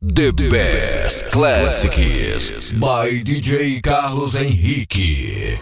The Best Classics by DJ Carlos Henrique.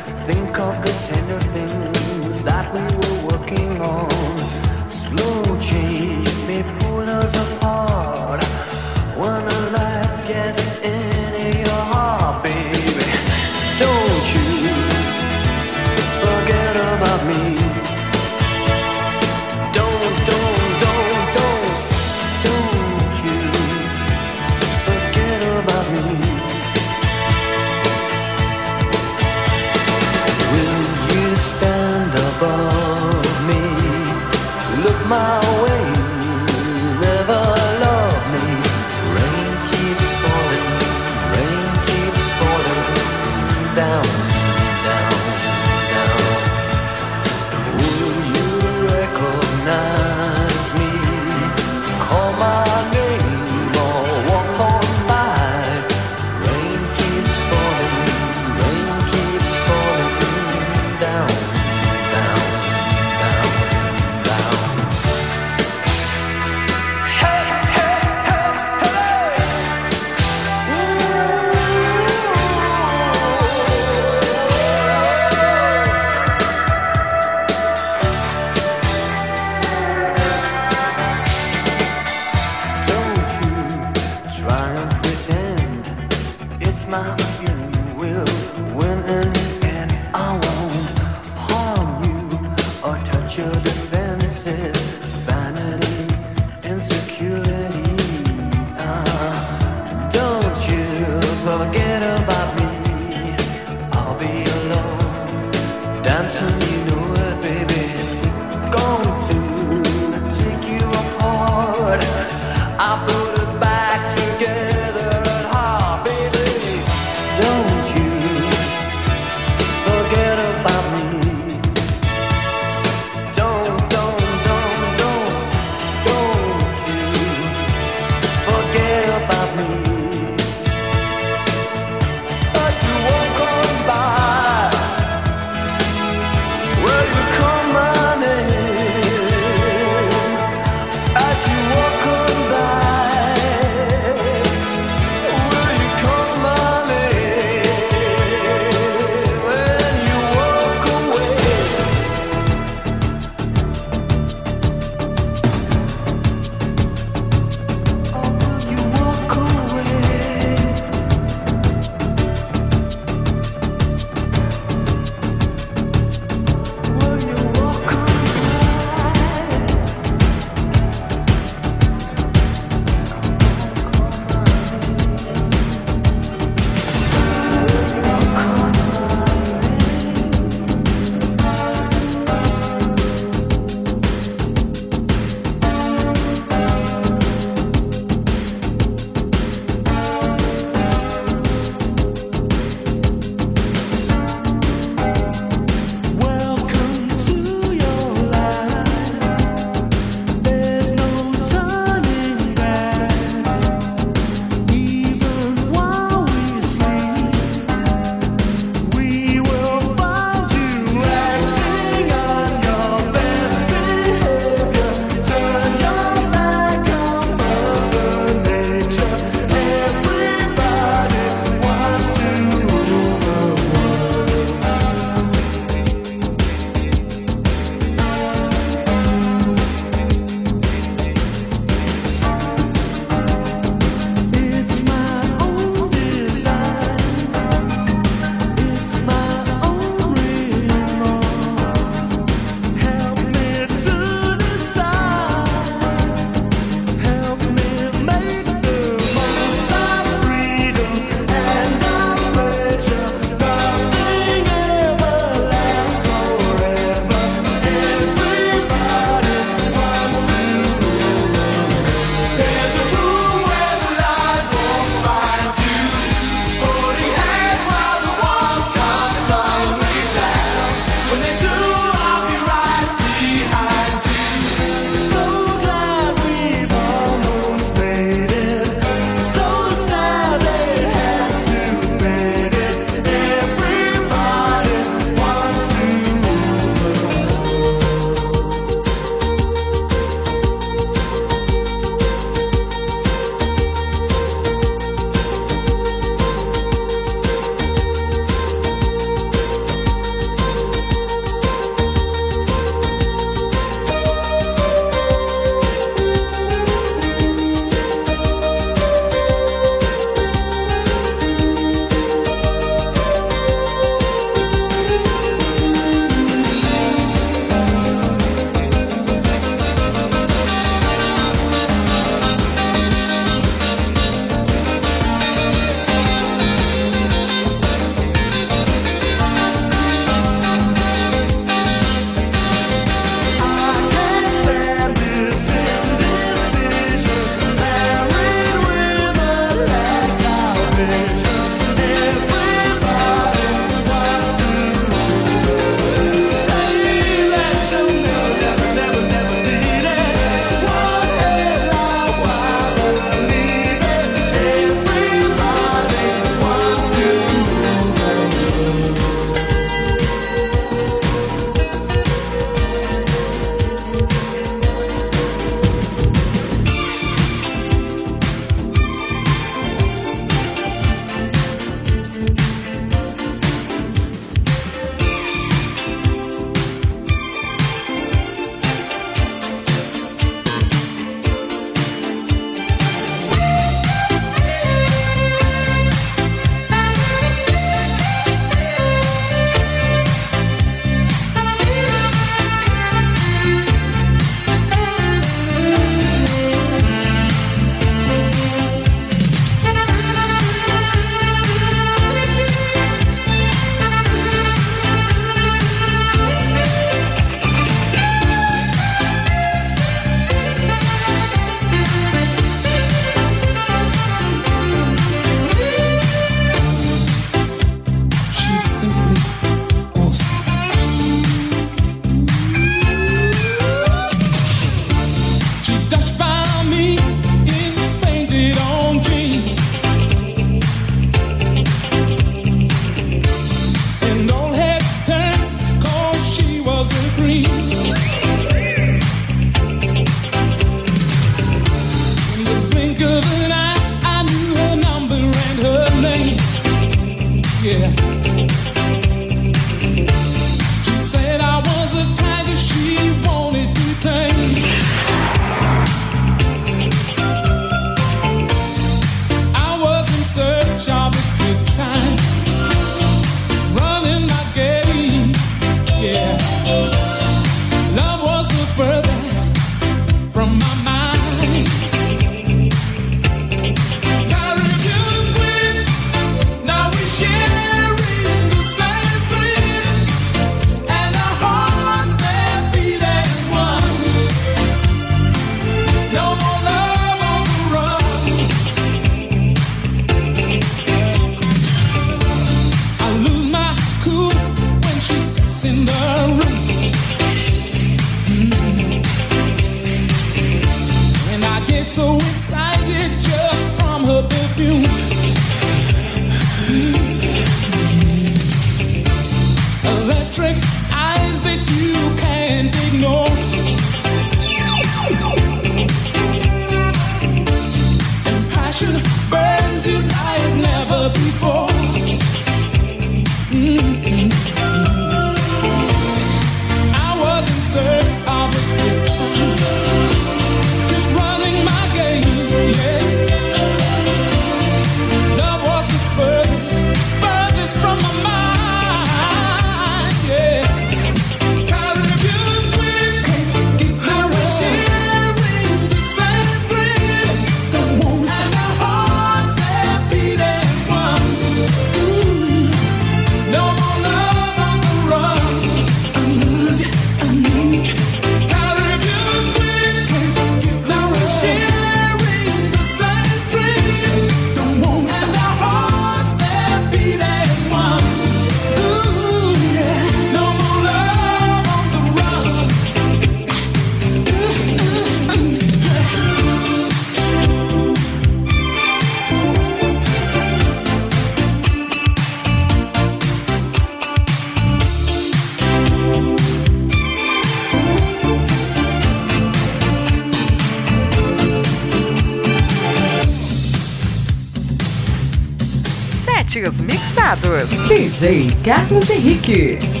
DJ Carlos Henrique.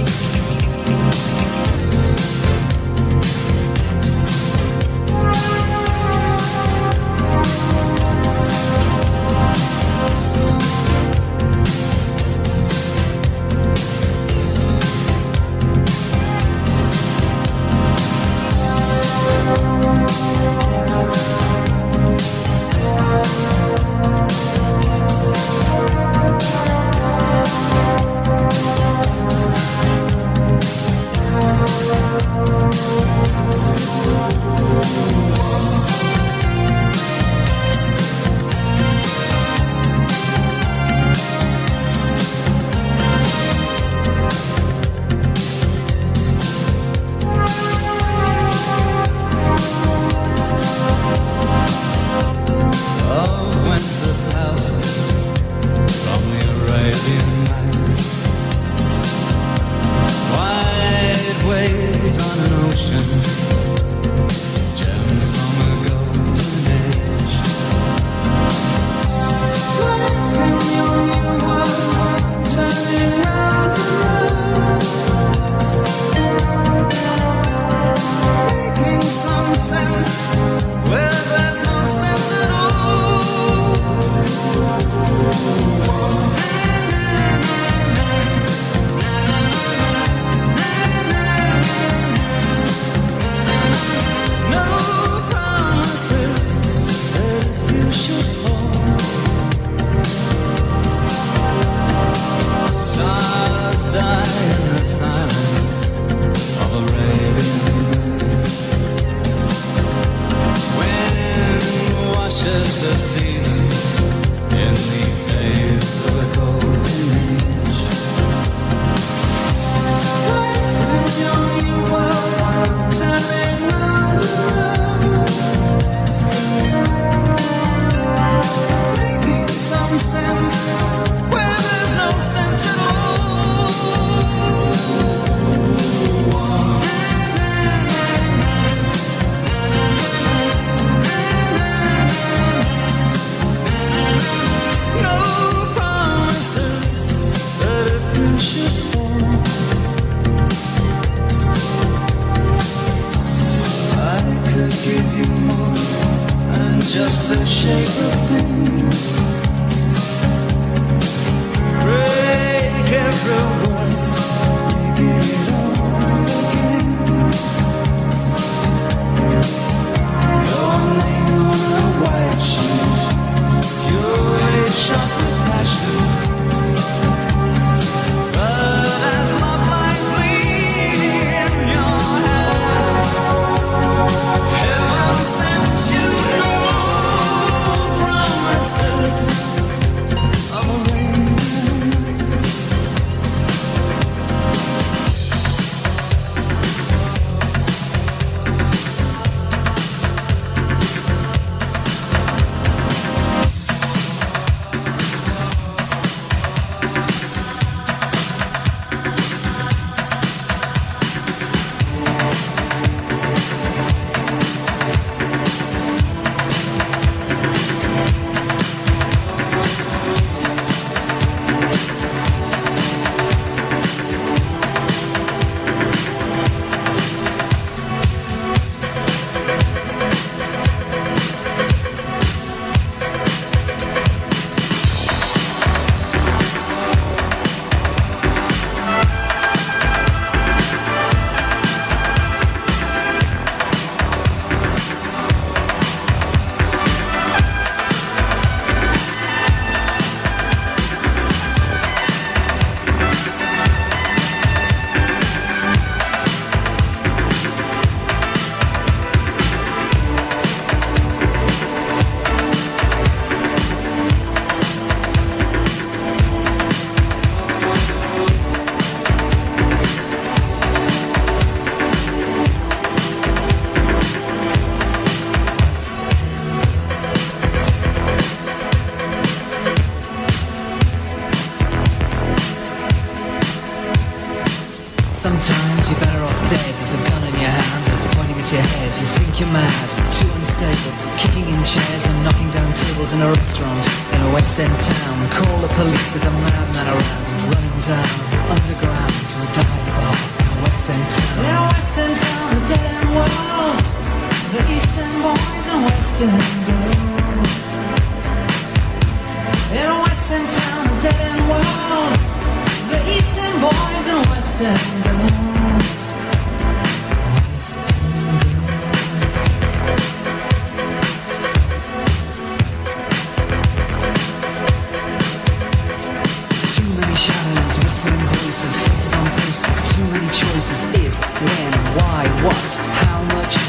Jesus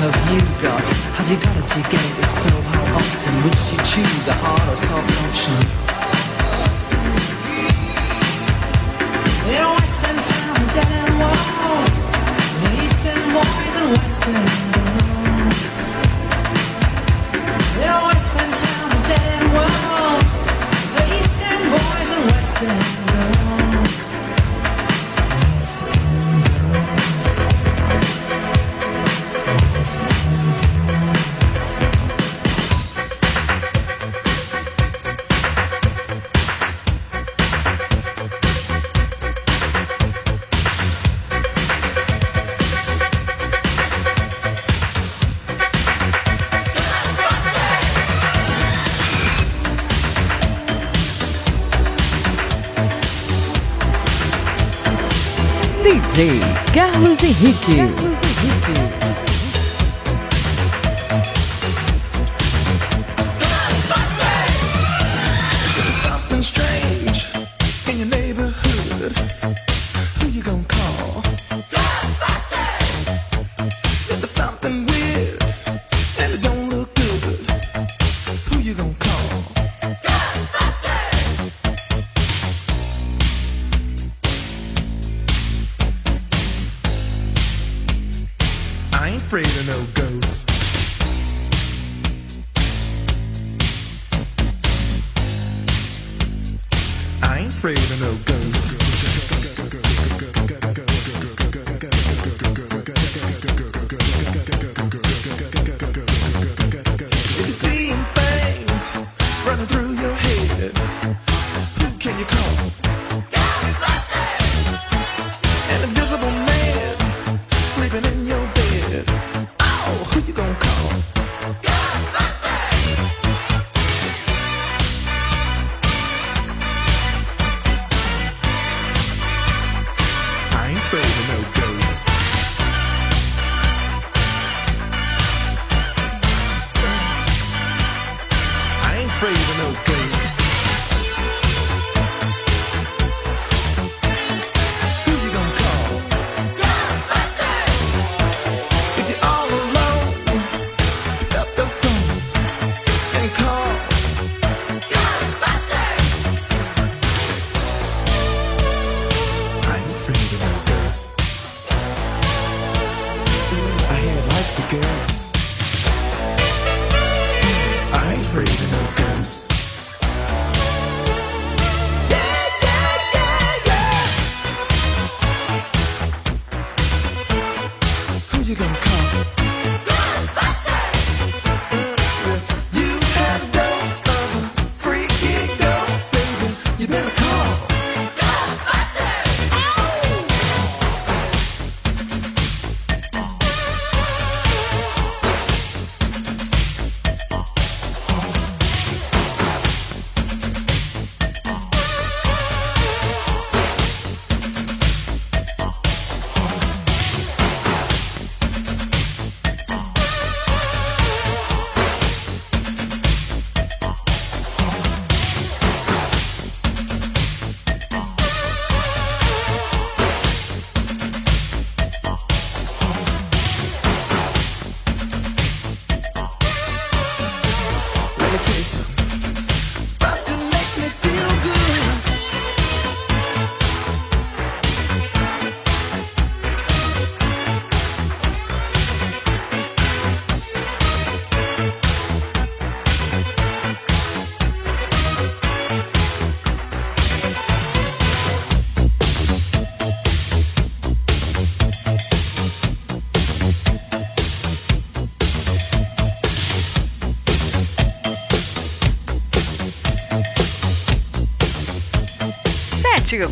have you got? Have you got a ticket? If so, how often would you choose a hard or soft option? In know, Western town, dead and wild. The Eastern boys and Western girls. In know, Western town, dead and wild. The Eastern boys and Western girls. Carlos Henrique. Carlos Henrique.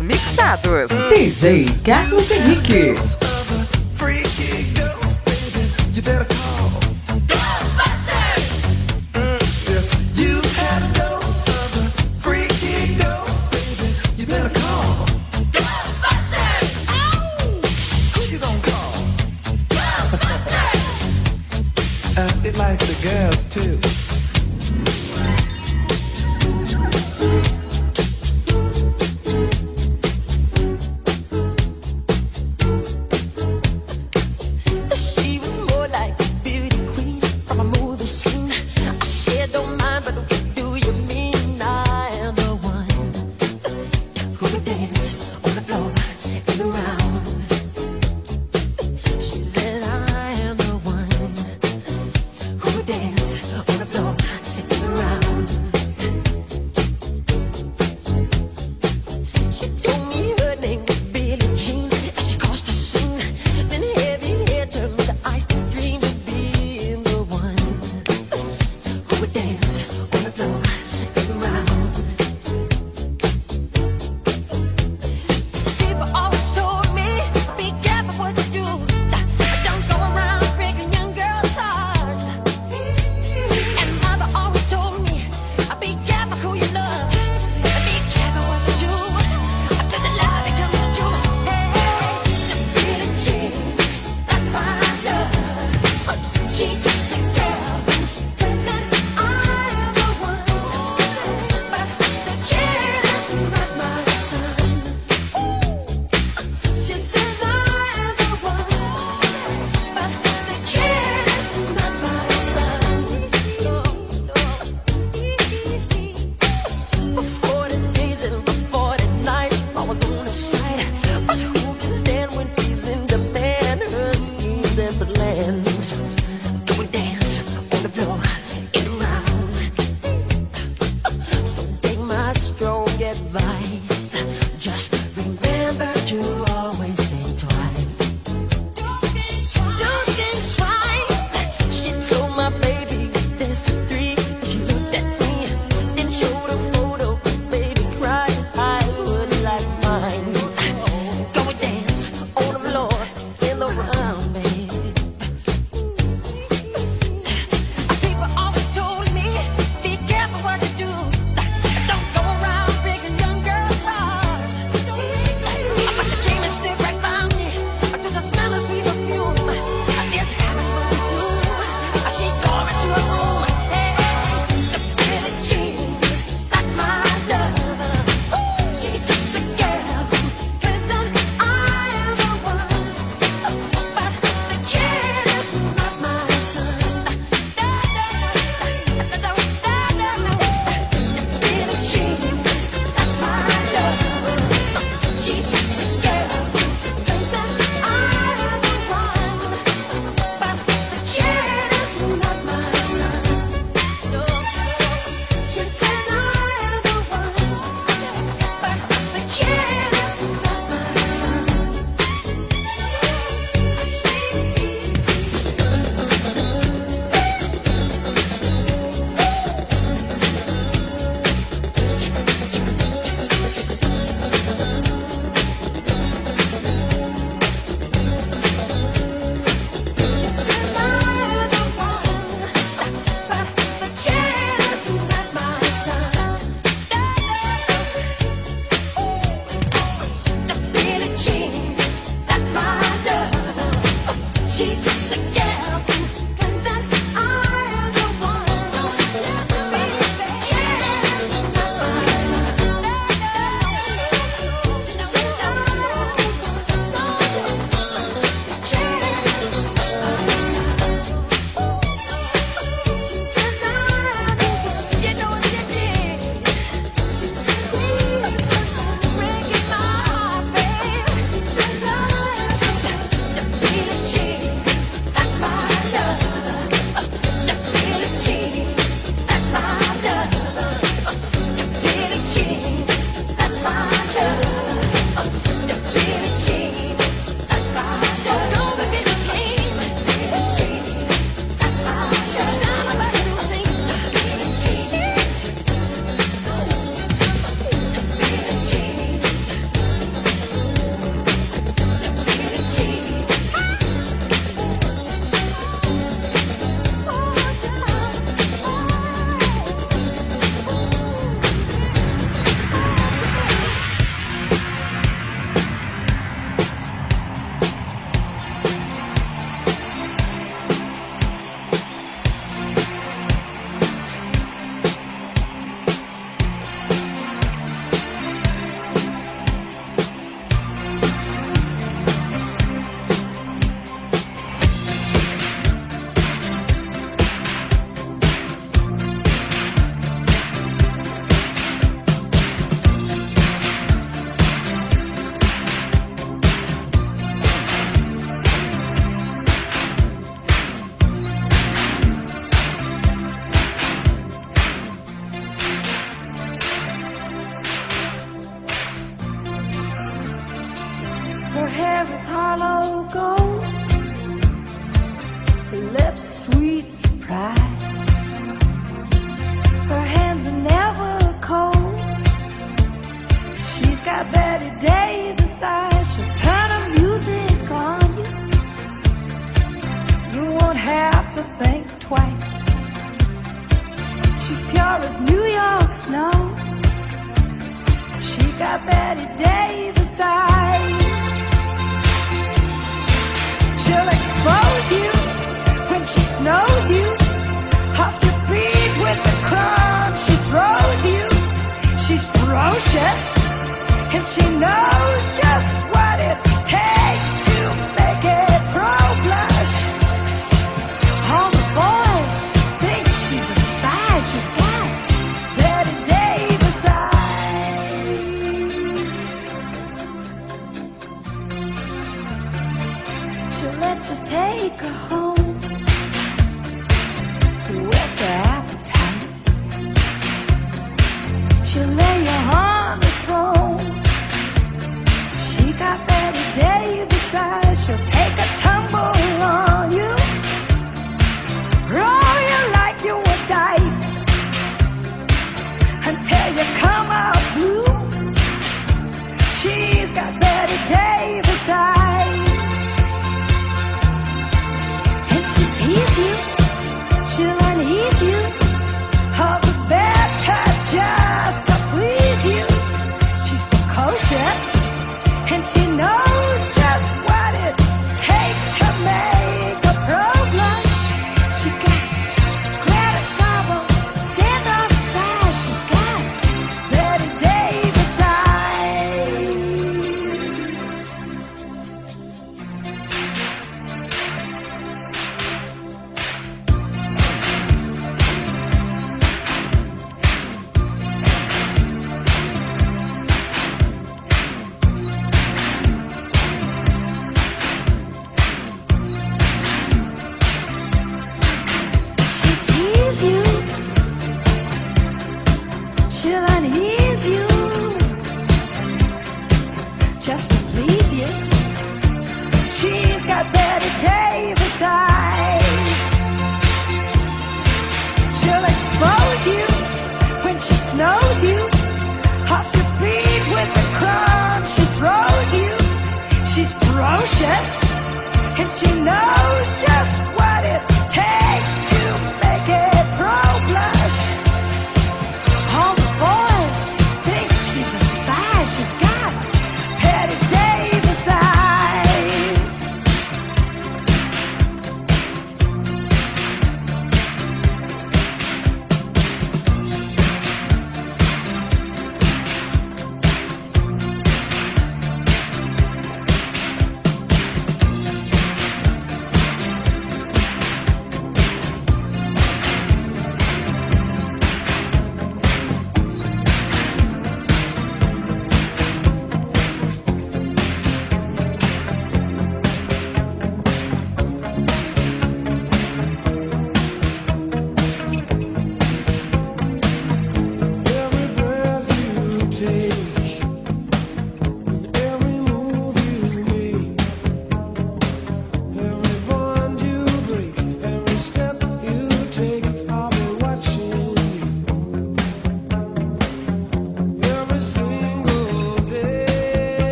Mixados. DJ Carlos Henrique.